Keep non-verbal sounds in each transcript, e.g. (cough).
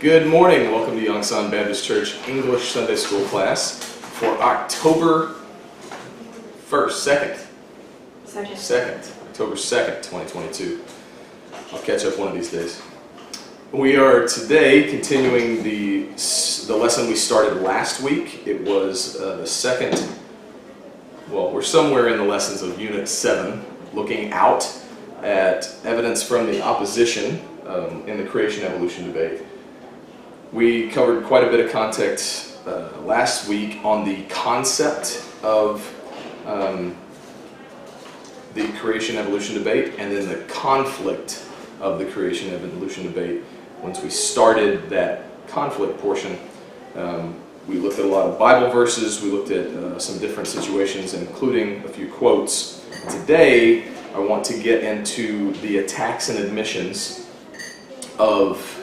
Good morning. Welcome to Yongsan Baptist Church English Sunday School class for October 1st, 2nd, Second. 2nd, October 2nd, 2022. I'll catch up one of these days. We are today continuing the, the lesson we started last week. It was uh, the second, well, we're somewhere in the lessons of Unit 7, looking out at evidence from the opposition um, in the creation evolution debate. We covered quite a bit of context uh, last week on the concept of um, the creation evolution debate and then the conflict of the creation evolution debate. Once we started that conflict portion, um, we looked at a lot of Bible verses, we looked at uh, some different situations, including a few quotes. Today, I want to get into the attacks and admissions of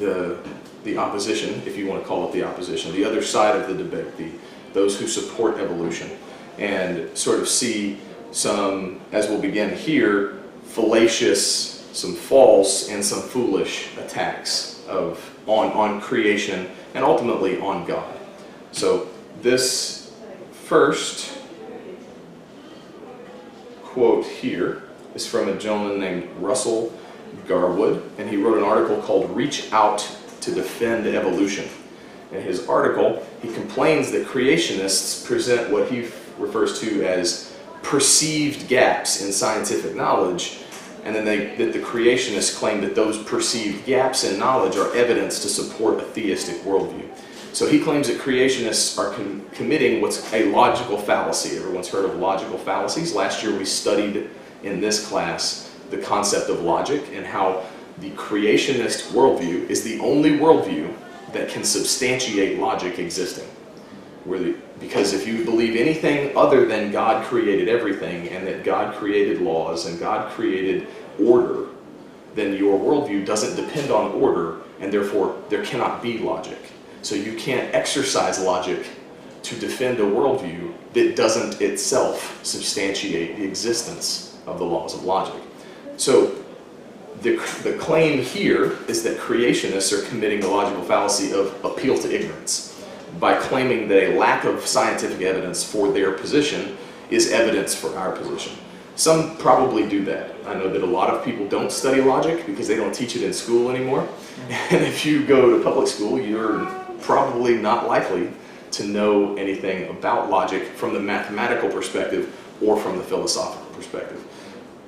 the, the opposition, if you want to call it the opposition, the other side of the debate, the, those who support evolution, and sort of see some, as we'll begin here, fallacious, some false, and some foolish attacks of, on, on creation and ultimately on God. So this first quote here is from a gentleman named Russell Garwood, and he wrote an article called Reach Out to Defend Evolution. In his article, he complains that creationists present what he refers to as perceived gaps in scientific knowledge, and then they, that the creationists claim that those perceived gaps in knowledge are evidence to support a theistic worldview. So he claims that creationists are com committing what's a logical fallacy. Everyone's heard of logical fallacies. Last year we studied in this class the concept of logic and how the creationist worldview is the only worldview that can substantiate logic existing. The, because if you believe anything other than God created everything and that God created laws and God created order, then your worldview doesn't depend on order and therefore there cannot be logic. So you can't exercise logic to defend a worldview that doesn't itself substantiate the existence of the laws of logic. So the, the claim here is that creationists are committing the logical fallacy of appeal to ignorance by claiming that a lack of scientific evidence for their position is evidence for our position. Some probably do that. I know that a lot of people don't study logic because they don't teach it in school anymore. (laughs) And if you go to public school, you're probably not likely to know anything about logic from the mathematical perspective or from the philosophical perspective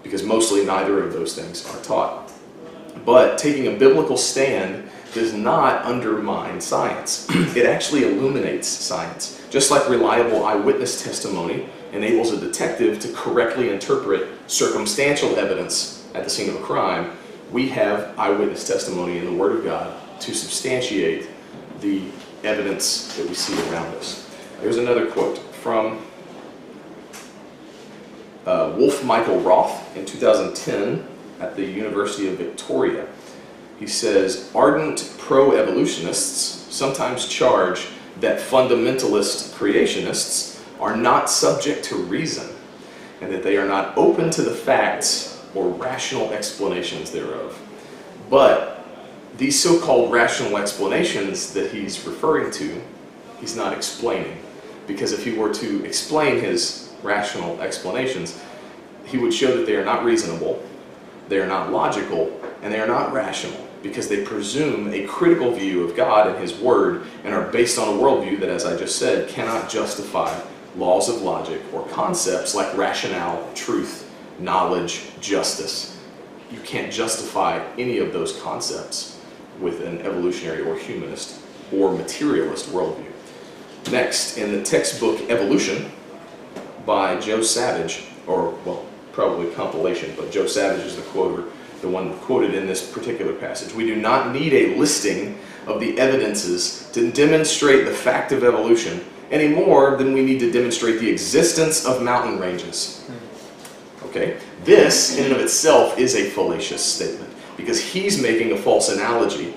because mostly neither of those things are taught. But taking a biblical stand does not undermine science. (clears throat) it actually illuminates science. Just like reliable eyewitness testimony enables a detective to correctly interpret circumstantial evidence at the scene of a crime, we have eyewitness testimony in the Word of God to substantiate the evidence that we see around us. Here's another quote from uh, Wolff-Michael Roth in 2010 at the University of Victoria. He says, ardent pro-evolutionists sometimes charge that fundamentalist creationists are not subject to reason and that they are not open to the facts or rational explanations thereof. But these so-called rational explanations that he's referring to, he's not explaining. Because if he were to explain his rational explanations, he would show that they are not reasonable, they are not logical, and they are not rational because they presume a critical view of God and His Word and are based on a worldview that, as I just said, cannot justify laws of logic or concepts like rationale, truth, knowledge, justice. You can't justify any of those concepts with an evolutionary or humanist or materialist worldview. Next, in the textbook Evolution by Joe Savage, or, well, probably compilation, but Joe Savage is the quoter, the one quoted in this particular passage. We do not need a listing of the evidences to demonstrate the fact of evolution any more than we need to demonstrate the existence of mountain ranges. Okay? This, in and of itself, is a fallacious statement because he's making a false analogy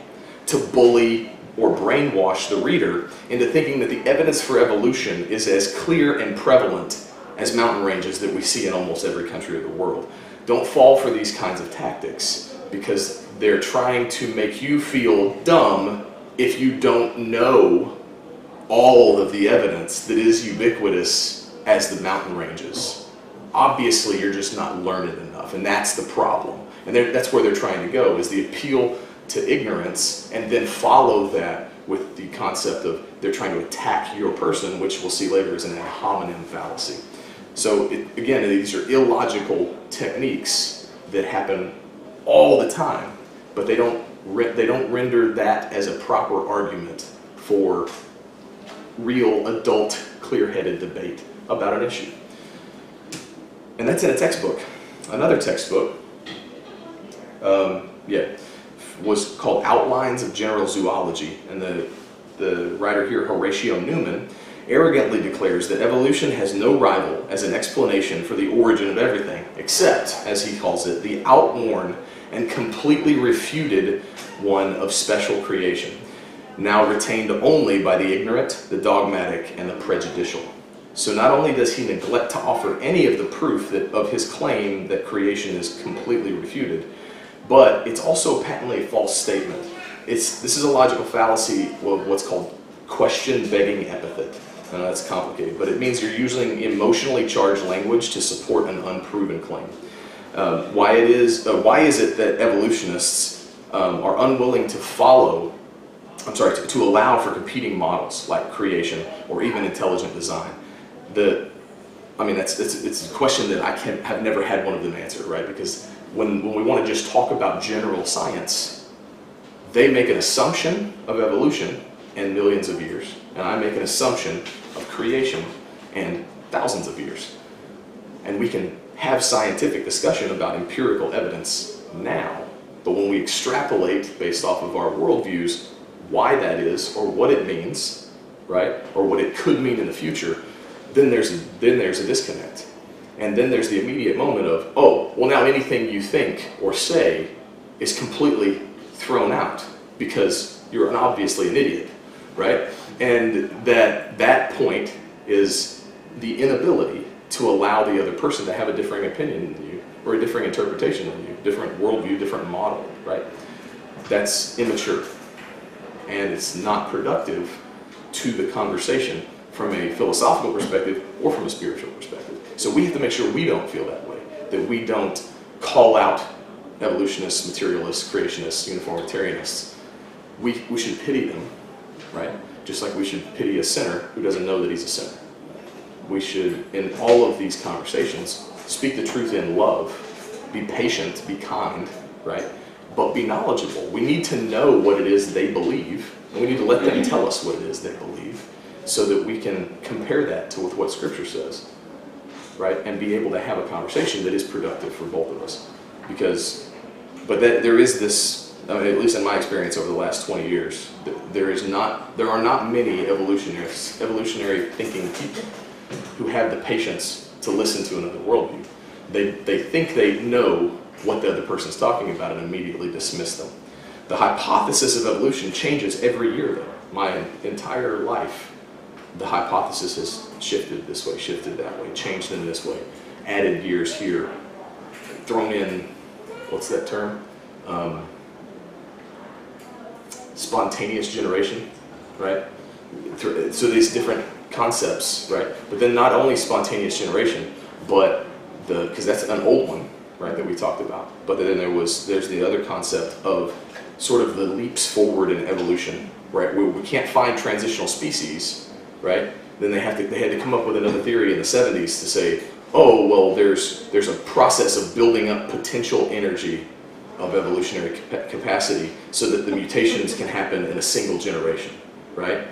to bully or brainwash the reader into thinking that the evidence for evolution is as clear and prevalent as mountain ranges that we see in almost every country of the world. Don't fall for these kinds of tactics because they're trying to make you feel dumb if you don't know all of the evidence that is ubiquitous as the mountain ranges. Obviously, you're just not learned enough, and that's the problem. And that's where they're trying to go, is the appeal to ignorance, and then follow that with the concept of they're trying to attack your person, which we'll see later is an ad hominem fallacy. So it, again, these are illogical techniques that happen all the time, but they don't, they don't render that as a proper argument for real adult clear-headed debate about an issue. And that's in a textbook. Another textbook, um, yeah, was called Outlines of General Zoology, and the, the writer here, Horatio Newman, arrogantly declares that evolution has no rival as an explanation for the origin of everything, except, as he calls it, the outworn and completely refuted one of special creation, now retained only by the ignorant, the dogmatic, and the prejudicial. So not only does he neglect to offer any of the proof that, of his claim that creation is completely refuted, but it's also patently a false statement. It's, this is a logical fallacy of what's called question-begging epithet. I know that's complicated, but it means you're using emotionally charged language to support an unproven claim. Um, why it is, uh, why is it that evolutionists um, are unwilling to follow, I'm sorry, to, to allow for competing models like creation or even intelligent design? The, I mean, that's, it's, it's a question that I can have never had one of them answer, right? Because when, when we want to just talk about general science, they make an assumption of evolution and millions of years, and I make an assumption of creation and thousands of years. And we can have scientific discussion about empirical evidence now, but when we extrapolate based off of our worldviews why that is or what it means, right, or what it could mean in the future, then there's, then there's a disconnect. And then there's the immediate moment of, oh, well now anything you think or say is completely thrown out because you're obviously an idiot, right? And that that point is the inability to allow the other person to have a differing opinion than you or a differing interpretation than you, different worldview, different model, right? That's immature. And it's not productive to the conversation from a philosophical perspective or from a spiritual perspective. So we have to make sure we don't feel that way, that we don't call out evolutionists, materialists, creationists, uniformitarianists. We, we should pity them, right? Just like we should pity a sinner who doesn't know that he's a sinner. We should, in all of these conversations, speak the truth in love, be patient, be kind, right? But be knowledgeable. We need to know what it is they believe, and we need to let them tell us what it is they believe so that we can compare that to with what Scripture says right? And be able to have a conversation that is productive for both of us. Because, but that there is this, I mean, at least in my experience over the last 20 years, there is not, there are not many evolutionists, evolutionary thinking people who have the patience to listen to another worldview. They, they think they know what the other person's talking about and immediately dismiss them. The hypothesis of evolution changes every year though. My entire life, the hypothesis has shifted this way, shifted that way, changed in this way, added years here, thrown in, what's that term? Um, spontaneous generation, right? So these different concepts, right? But then not only spontaneous generation, but the, because that's an old one, right, that we talked about. But then there was, there's the other concept of sort of the leaps forward in evolution, right? We can't find transitional species, right? then they have to they had to come up with another theory in the 70s to say, oh well, there's there's a process of building up potential energy of evolutionary capacity so that the mutations can happen in a single generation, right?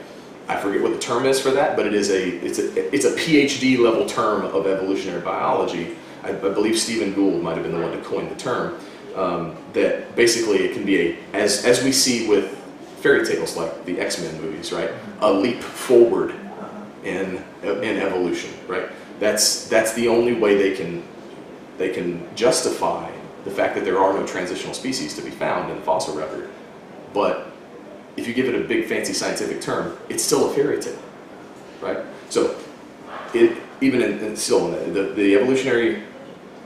I forget what the term is for that, but it is a it's a it's a PhD level term of evolutionary biology. I, I believe Stephen Gould might have been the one to coin the term. Um, that basically it can be a as as we see with fairy tales like the X-Men movies, right? A leap forward in, in evolution, right? That's, that's the only way they can, they can justify the fact that there are no transitional species to be found in the fossil record. But if you give it a big fancy scientific term, it's still a fairy tale, right? So it, even in, in still in the, the, the evolutionary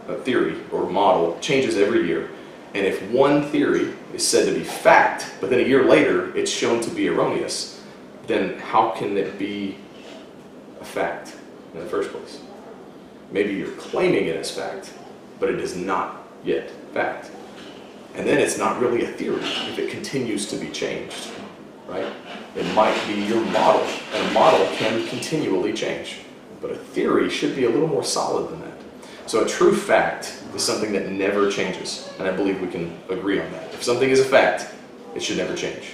uh, theory or model changes every year. And if one theory is said to be fact, but then a year later it's shown to be erroneous, then how can it be a fact in the first place? Maybe you're claiming it as fact, but it is not yet fact. And then it's not really a theory if it continues to be changed, right? It might be your model, and a model can continually change. But a theory should be a little more solid than that. So a true fact is something that never changes, and I believe we can agree on that. If something is a fact, it should never change.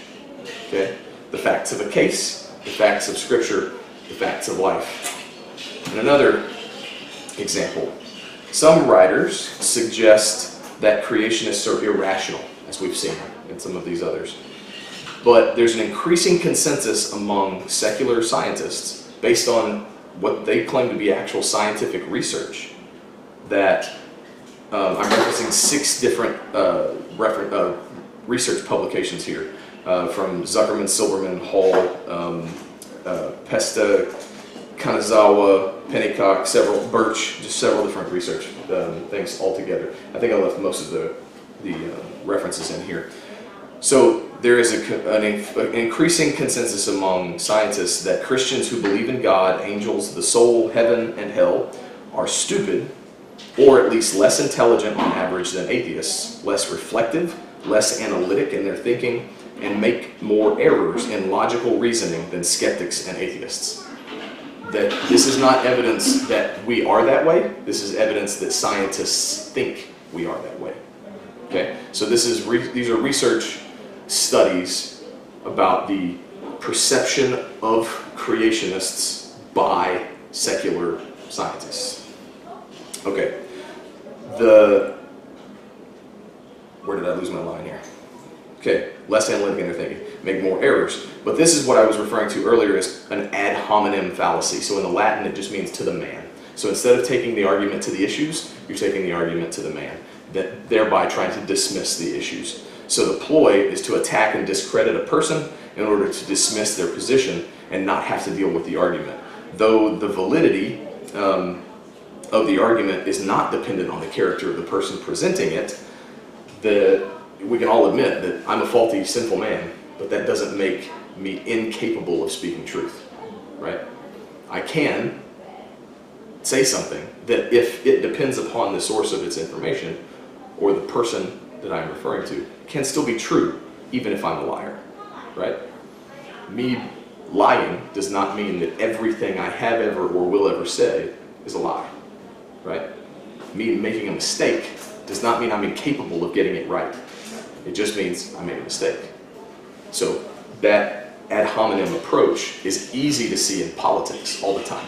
Okay? The facts of a case, the facts of Scripture, the facts of life. And another example. Some writers suggest that creationists are irrational, as we've seen in some of these others. But there's an increasing consensus among secular scientists based on what they claim to be actual scientific research that um, I'm referencing six different uh, refer- uh, research publications here uh, from Zuckerman, Silberman, Hall, um, uh, Pesta, Kanazawa, Pennycook, several Birch, just several different research um, things altogether. I think I left most of the the uh, references in here. So there is a, an, an increasing consensus among scientists that Christians who believe in God, angels, the soul, heaven, and hell are stupid or at least less intelligent on average than atheists, less reflective, less analytic in their thinking, and make more errors in logical reasoning than skeptics and atheists. That this is not evidence that we are that way, this is evidence that scientists think we are that way. Okay, so this is these are research studies about the perception of creationists by secular scientists. Okay, the where did I lose my line here? Okay, less analytic thinking, make more errors. But this is what I was referring to earlier as an ad hominem fallacy. So in the Latin, it just means to the man. So instead of taking the argument to the issues, you're taking the argument to the man, that thereby trying to dismiss the issues. So the ploy is to attack and discredit a person in order to dismiss their position and not have to deal with the argument. Though the validity um, of the argument is not dependent on the character of the person presenting it, the, we can all admit that I'm a faulty, sinful man, but that doesn't make me incapable of speaking truth, right? I can say something that if it depends upon the source of its information or the person that I'm referring to, can still be true, even if I'm a liar, right? Me lying does not mean that everything I have ever or will ever say is a lie right? Me making a mistake does not mean I'm incapable of getting it right. It just means I made a mistake. So that ad hominem approach is easy to see in politics all the time.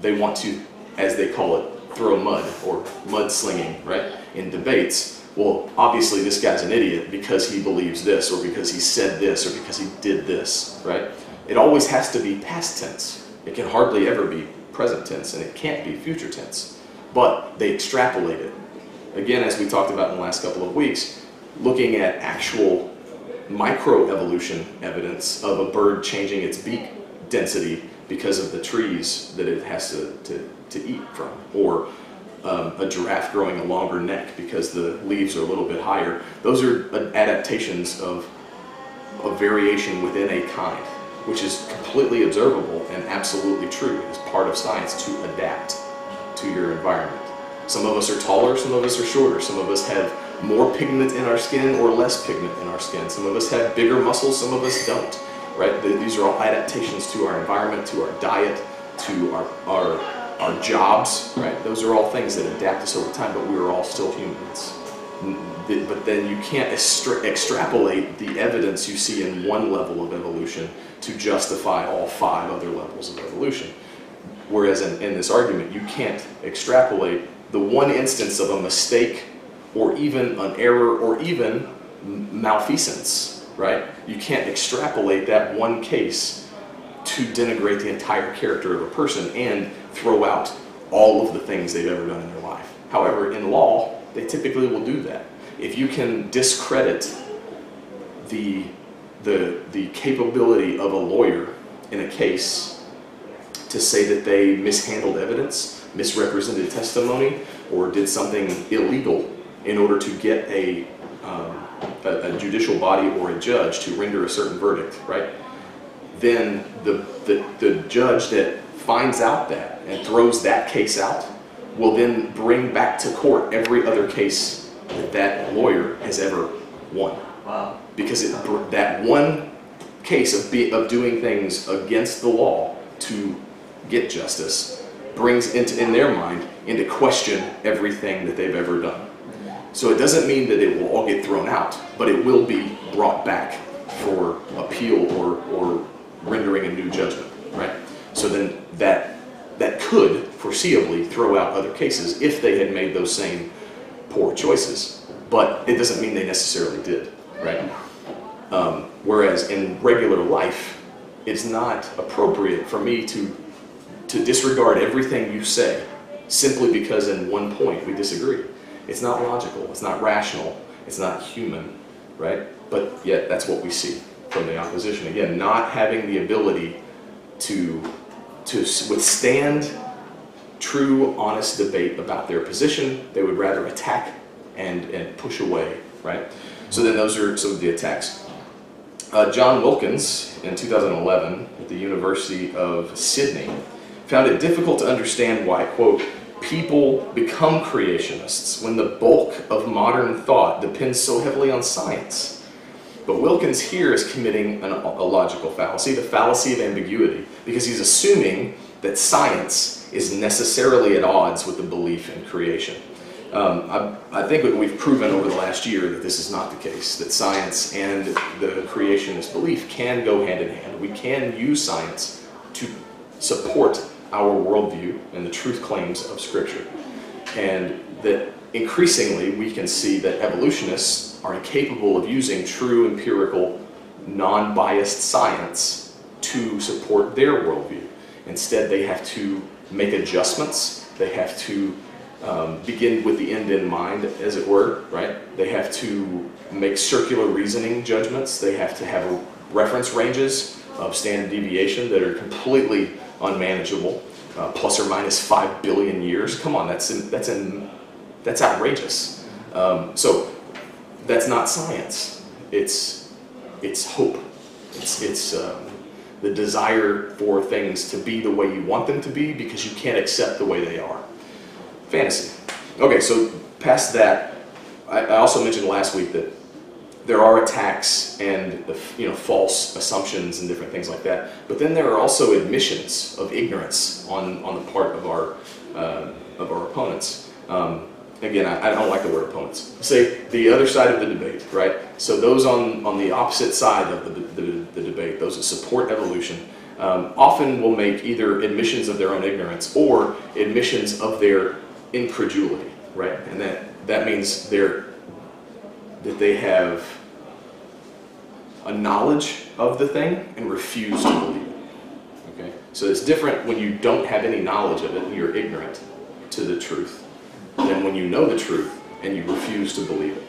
They want to, as they call it, throw mud or mudslinging, right? In debates, well, obviously this guy's an idiot because he believes this or because he said this or because he did this, right? It always has to be past tense. It can hardly ever be present tense and it can't be future tense but they extrapolate it. Again, as we talked about in the last couple of weeks, looking at actual microevolution evidence of a bird changing its beak density because of the trees that it has to, to, to eat from, or um, a giraffe growing a longer neck because the leaves are a little bit higher. Those are adaptations of a variation within a kind, which is completely observable and absolutely true as part of science to adapt to your environment. Some of us are taller, some of us are shorter, some of us have more pigment in our skin or less pigment in our skin. Some of us have bigger muscles, some of us don't, right? These are all adaptations to our environment, to our diet, to our, our, our jobs, right? Those are all things that adapt us over time, but we are all still humans. But then you can't extra extrapolate the evidence you see in one level of evolution to justify all five other levels of evolution. Whereas in, in this argument, you can't extrapolate the one instance of a mistake or even an error or even malfeasance, right? You can't extrapolate that one case to denigrate the entire character of a person and throw out all of the things they've ever done in their life. However, in law, they typically will do that. If you can discredit the, the, the capability of a lawyer in a case to say that they mishandled evidence, misrepresented testimony, or did something illegal in order to get a, um, a, a judicial body or a judge to render a certain verdict, right? Then the, the, the judge that finds out that and throws that case out will then bring back to court every other case that that lawyer has ever won. Wow. Because it, that one case of, be, of doing things against the law to get justice brings into, in their mind into question everything that they've ever done. So it doesn't mean that it will all get thrown out, but it will be brought back for appeal or, or rendering a new judgment, right? So then that that could foreseeably throw out other cases if they had made those same poor choices, but it doesn't mean they necessarily did, right? Um, whereas in regular life, it's not appropriate for me to to disregard everything you say simply because in one point we disagree. It's not logical, it's not rational, it's not human, right? But yet that's what we see from the opposition. Again, not having the ability to, to withstand true, honest debate about their position. They would rather attack and, and push away, right? So then those are some of the attacks. Uh, John Wilkins, in 2011, at the University of Sydney, found it difficult to understand why, quote, people become creationists when the bulk of modern thought depends so heavily on science. But Wilkins here is committing an, a logical fallacy, the fallacy of ambiguity, because he's assuming that science is necessarily at odds with the belief in creation. Um, I, I, think we've proven over the last year that this is not the case, that science and the creationist belief can go hand in hand. We can use science to support our worldview and the truth claims of Scripture. And that increasingly we can see that evolutionists are incapable of using true empirical, non biased science to support their worldview. Instead, they have to make adjustments, they have to um, begin with the end in mind, as it were, right? They have to make circular reasoning judgments, they have to have reference ranges of standard deviation that are completely unmanageable, uh, plus or minus five billion years. Come on, that's in, that's in, that's outrageous. Um, so that's not science. It's it's hope. It's it's um, the desire for things to be the way you want them to be because you can't accept the way they are. Fantasy. Okay, so past that, I also mentioned last week that there are attacks and you know false assumptions and different things like that. But then there are also admissions of ignorance on, on the part of our uh, of our opponents. Um, again, I, I, don't like the word opponents. Say the other side of the debate, right? So those on on the opposite side of the, the, the debate, those that support evolution, um, often will make either admissions of their own ignorance or admissions of their incredulity, right? And that that means they're that they have a knowledge of the thing and refuse to believe it. Okay? So it's different when you don't have any knowledge of it and you're ignorant to the truth than when you know the truth and you refuse to believe it.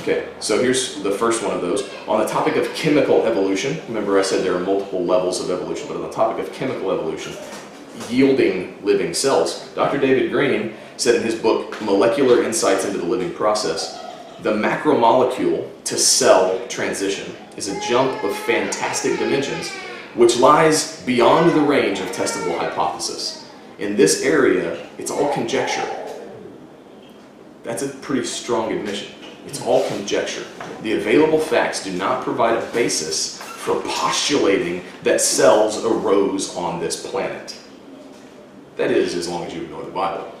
Okay, so here's the first one of those. On the topic of chemical evolution, remember I said there are multiple levels of evolution, but on the topic of chemical evolution, yielding living cells, Dr. David Green said in his book, Molecular Insights into the Living Process, the macromolecule to cell transition is a jump of fantastic dimensions which lies beyond the range of testable hypothesis. In this area, it's all conjecture. That's a pretty strong admission. It's all conjecture. The available facts do not provide a basis for postulating that cells arose on this planet. That is, as long as you ignore the Bible.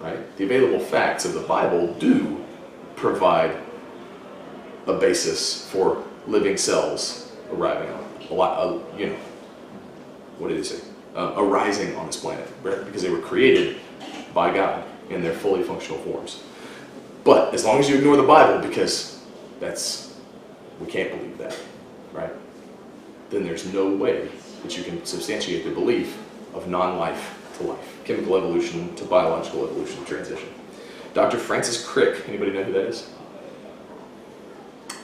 Right? The available facts of the Bible do provide a basis for living cells arriving on a lot, uh, you know, what did he say? Uh, arising on this planet. Because they were created by God in their fully functional forms. But as long as you ignore the Bible, because that's, we can't believe that, right? Then there's no way that you can substantiate the belief of non-life to life, chemical evolution to biological evolution transition. Dr. Francis Crick, anybody know who that is?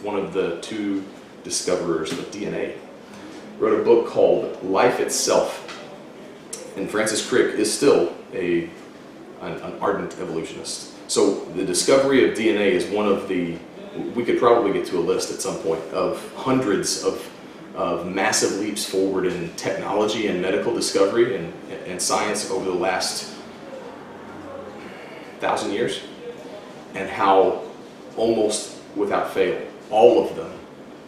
One of the two discoverers of DNA. Wrote a book called Life Itself. And Francis Crick is still a, an, an ardent evolutionist. So the discovery of DNA is one of the we could probably get to a list at some point of hundreds of, of massive leaps forward in technology and medical discovery and, and science over the last thousand years, and how almost without fail, all of them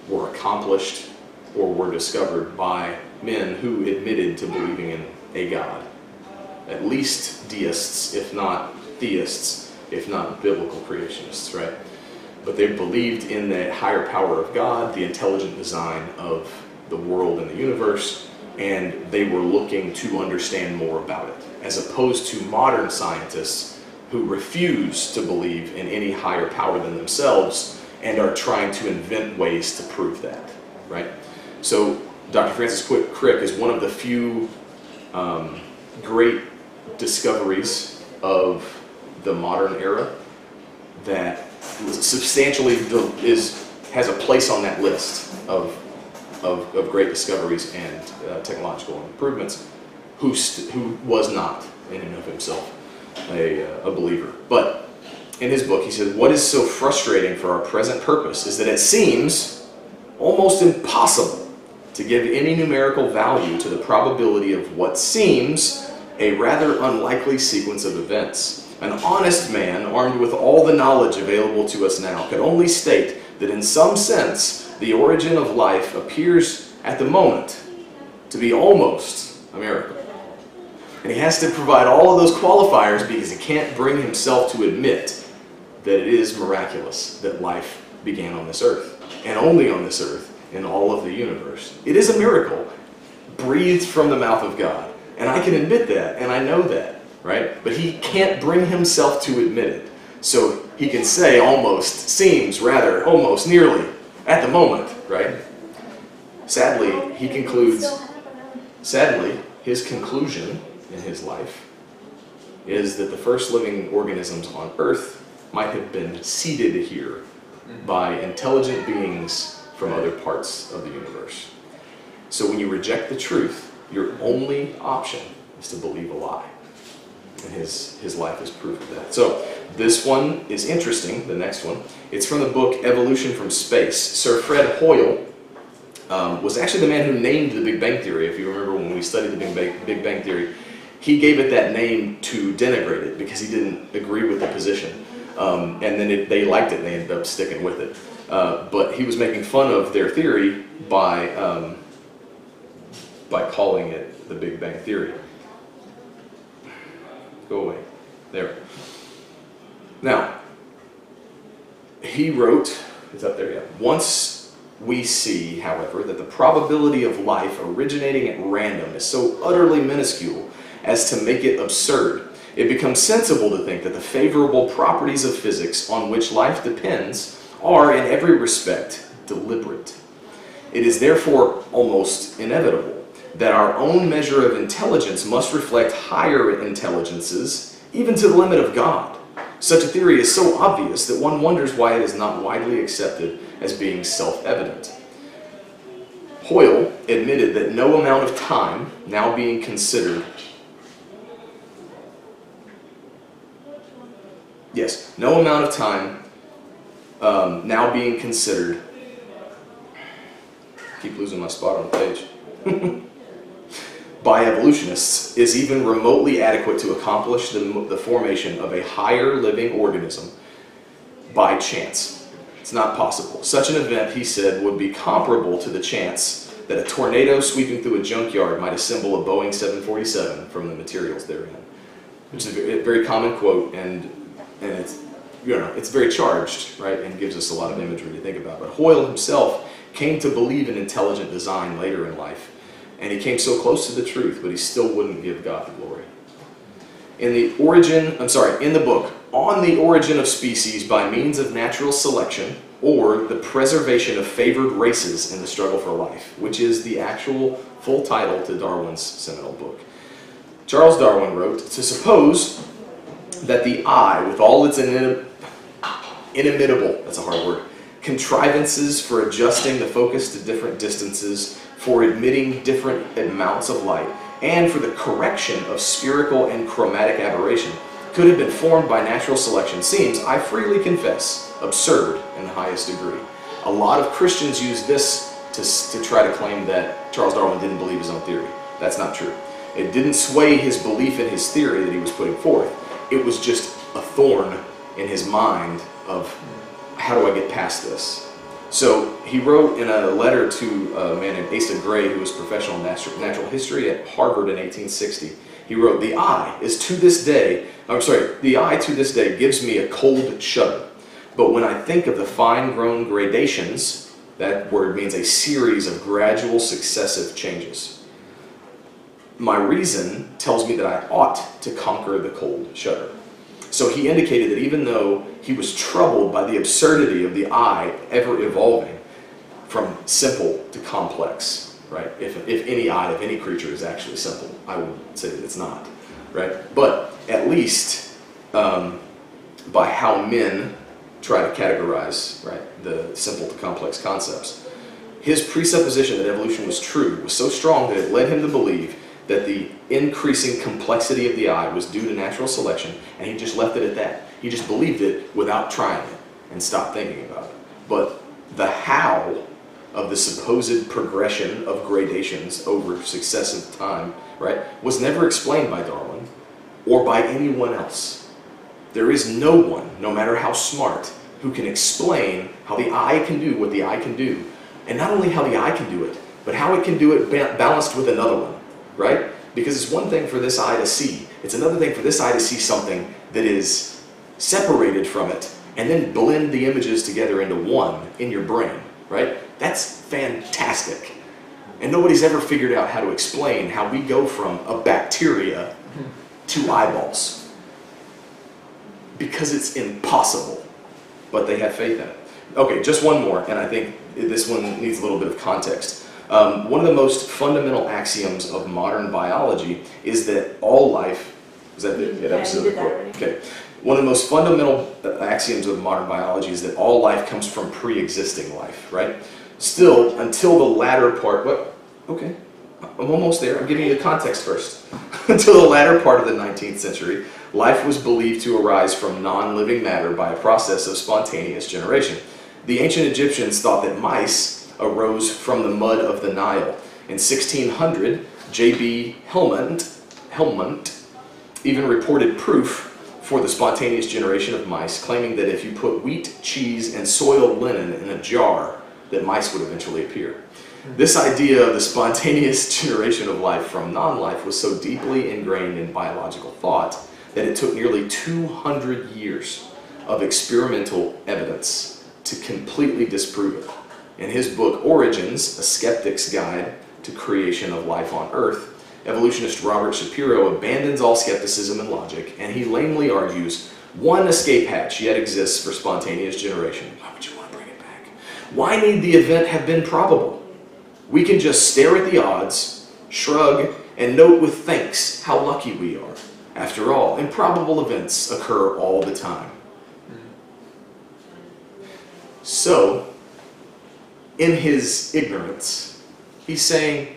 were accomplished or were discovered by men who admitted to believing in a God. At least deists, if not theists, if not biblical creationists, right? But they believed in the higher power of God, the intelligent design of the world and the universe, and they were looking to understand more about it, as opposed to modern scientists who refuse to believe in any higher power than themselves and are trying to invent ways to prove that, right? So Dr. Francis Crick is one of the few um, great discoveries of the modern era that substantially is has a place on that list of, of, of great discoveries and uh, technological improvements who, who was not in and of himself a, uh, a believer. But in his book, he says, What is so frustrating for our present purpose is that it seems almost impossible to give any numerical value to the probability of what seems a rather unlikely sequence of events. An honest man, armed with all the knowledge available to us now, could only state that in some sense the origin of life appears at the moment to be almost a miracle. And he has to provide all of those qualifiers because he can't bring himself to admit that it is miraculous that life began on this earth, and only on this earth in all of the universe. It is a miracle breathed from the mouth of God. And I can admit that, and I know that, right? But he can't bring himself to admit it. So he can say almost, seems, rather, almost, nearly, at the moment, right? Sadly, he concludes, sadly, his conclusion in his life is that the first living organisms on Earth might have been seeded here by intelligent beings from other parts of the universe. So when you reject the truth, your only option is to believe a lie. And his, his life is proof of that. So this one is interesting, the next one. It's from the book Evolution from Space. Sir Fred Hoyle um, was actually the man who named the Big Bang Theory. If you remember when we studied the Big Bang, Big Bang Theory, he gave it that name to denigrate it because he didn't agree with the position. Um, and then it, they liked it and they ended up sticking with it. Uh, but he was making fun of their theory by, um, by calling it the Big Bang Theory. Go away. There. Now, he wrote, it's up there, yeah. Once we see, however, that the probability of life originating at random is so utterly minuscule as to make it absurd, it becomes sensible to think that the favorable properties of physics on which life depends are, in every respect, deliberate. It is therefore almost inevitable that our own measure of intelligence must reflect higher intelligences, even to the limit of God. Such a theory is so obvious that one wonders why it is not widely accepted as being self-evident. Hoyle admitted that no amount of time now being considered Yes, no amount of time um, now being considered. keep losing my spot on the page. (laughs) by evolutionists is even remotely adequate to accomplish the, the formation of a higher living organism by chance. It's not possible. Such an event, he said, would be comparable to the chance that a tornado sweeping through a junkyard might assemble a Boeing 747 from the materials therein. Which is a very common quote, and, and it's, you know, it's very charged, right, and gives us a lot of imagery to think about. But Hoyle himself came to believe in intelligent design later in life and he came so close to the truth, but he still wouldn't give God the glory. In the origin, I'm sorry, in the book, On the Origin of Species by Means of Natural Selection, or The Preservation of Favored Races in the Struggle for Life, which is the actual full title to Darwin's seminal book. Charles Darwin wrote, To suppose that the eye, with all its inimitable, that's a hard word, contrivances for adjusting the focus to different distances, for admitting different amounts of light, and for the correction of spherical and chromatic aberration, could have been formed by natural selection seems, I freely confess, absurd in the highest degree. A lot of Christians use this to, to try to claim that Charles Darwin didn't believe his own theory. That's not true. It didn't sway his belief in his theory that he was putting forth. It was just a thorn in his mind of how do I get past this? So he wrote in a letter to a man named Asa Gray, who was professional in natural history at Harvard in 1860. He wrote, The eye is to this day, I'm sorry, the eye to this day gives me a cold shudder. But when I think of the fine grown gradations, that word means a series of gradual successive changes. My reason tells me that I ought to conquer the cold shudder. So he indicated that even though he was troubled by the absurdity of the eye ever evolving from simple to complex, right? If, if any eye of any creature is actually simple, I would say that it's not, right? But at least um, by how men try to categorize, right, the simple to complex concepts, his presupposition that evolution was true was so strong that it led him to believe that the increasing complexity of the eye was due to natural selection, and he just left it at that. He just believed it without trying it and stopped thinking about it. But the how of the supposed progression of gradations over successive time, right, was never explained by Darwin or by anyone else. There is no one, no matter how smart, who can explain how the eye can do what the eye can do. And not only how the eye can do it, but how it can do it ba balanced with another one, right? Because it's one thing for this eye to see, it's another thing for this eye to see something that is separated from it and then blend the images together into one in your brain, right? That's fantastic. And nobody's ever figured out how to explain how we go from a bacteria to eyeballs. Because it's impossible. But they have faith in it. Okay, just one more, and I think this one needs a little bit of context. Um, one of the most fundamental axioms of modern biology is that all life, is that the yeah, episode? Okay. One of the most fundamental axioms of modern biology is that all life comes from pre-existing life, right? Still, until the latter part, what? Okay, I'm almost there. I'm giving you the context first. (laughs) until the latter part of the 19th century, life was believed to arise from non-living matter by a process of spontaneous generation. The ancient Egyptians thought that mice arose from the mud of the Nile. In 1600, J.B. Helmont, Helmont even reported proof for the spontaneous generation of mice, claiming that if you put wheat, cheese, and soiled linen in a jar, that mice would eventually appear. This idea of the spontaneous (laughs) generation of life from non-life was so deeply ingrained in biological thought that it took nearly 200 years of experimental evidence to completely disprove it. In his book Origins, A Skeptic's Guide to Creation of Life on Earth, evolutionist Robert Shapiro abandons all skepticism and logic, and he lamely argues one escape hatch yet exists for spontaneous generation. Why would you want to bring it back? Why need the event have been probable? We can just stare at the odds, shrug, and note with thanks how lucky we are. After all, improbable events occur all the time. Mm. So, in his ignorance, he's saying,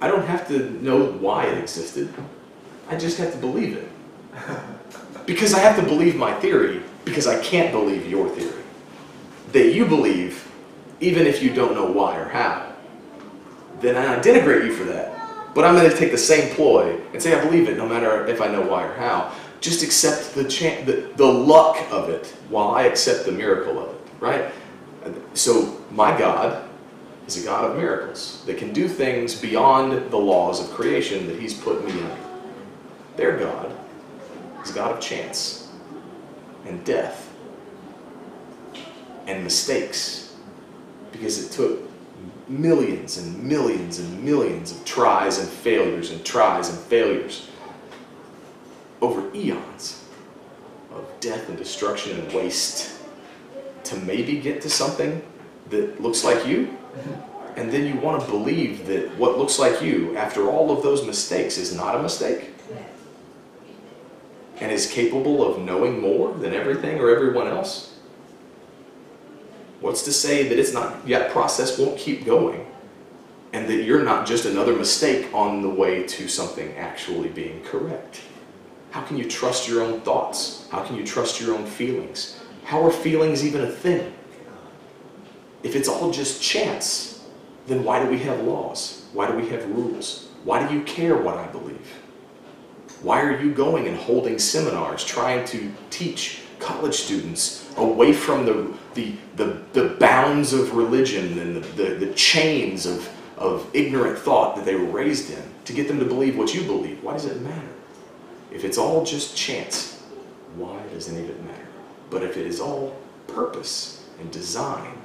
I don't have to know why it existed. I just have to believe it. (laughs) Because I have to believe my theory, because I can't believe your theory. That you believe, even if you don't know why or how. Then I denigrate you for that. But I'm going to take the same ploy and say I believe it no matter if I know why or how. Just accept the, the, the luck of it while I accept the miracle of it, right? So my God is a God of miracles that can do things beyond the laws of creation that he's put me under. Their God is a God of chance and death and mistakes because it took millions and millions and millions of tries and failures and tries and failures over eons of death and destruction and waste to maybe get to something that looks like you and then you want to believe that what looks like you, after all of those mistakes, is not a mistake and is capable of knowing more than everything or everyone else? What's to say that it's not, yet process won't keep going and that you're not just another mistake on the way to something actually being correct? How can you trust your own thoughts? How can you trust your own feelings? How are feelings even a thing? If it's all just chance, then why do we have laws? Why do we have rules? Why do you care what I believe? Why are you going and holding seminars trying to teach college students away from the, the, the, the bounds of religion and the, the, the chains of, of ignorant thought that they were raised in to get them to believe what you believe? Why does it matter? If it's all just chance, why does any of it matter? But if it is all purpose and design,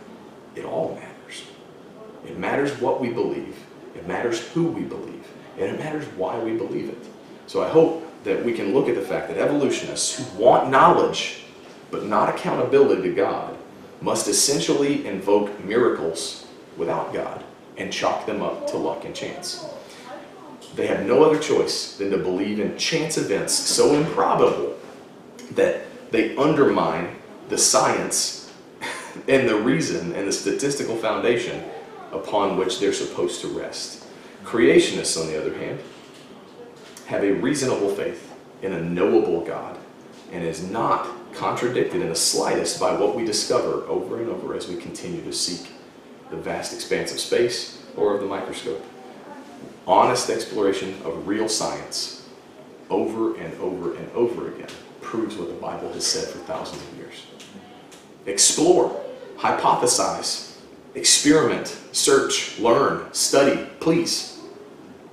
it all matters. It matters what we believe, it matters who we believe, and it matters why we believe it. So I hope that we can look at the fact that evolutionists who want knowledge but not accountability to God must essentially invoke miracles without God and chalk them up to luck and chance. They have no other choice than to believe in chance events so improbable that they undermine the science and the reason and the statistical foundation upon which they're supposed to rest. Creationists, on the other hand, have a reasonable faith in a knowable God and is not contradicted in the slightest by what we discover over and over as we continue to seek the vast expanse of space or of the microscope. Honest exploration of real science over and over and over again proves what the Bible has said for thousands of years. Explore, hypothesize, experiment, search, learn, study, please.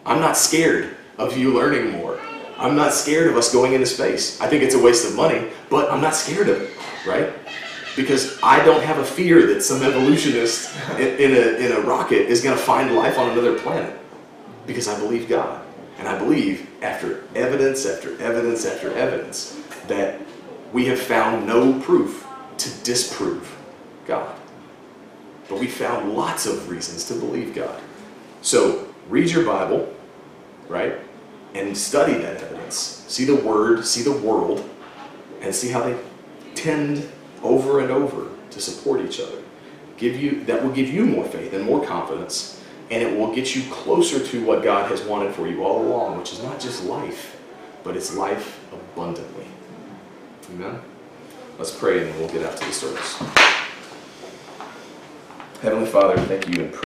I'm not scared of you learning more. I'm not scared of us going into space. I think it's a waste of money, but I'm not scared of it, right? Because I don't have a fear that some evolutionist in, in a, in a rocket is going to find life on another planet. Because I believe God. And I believe, after evidence after evidence after evidence, that we have found no proof to disprove God. But we found lots of reasons to believe God. So read your Bible, right? And study that evidence. See the Word, see the world, and see how they tend over and over to support each other. Give you that will give you more faith and more confidence, and it will get you closer to what God has wanted for you all along, which is not just life, but it's life abundantly. Amen. Let's pray and we'll get to the service. Heavenly Father, thank you and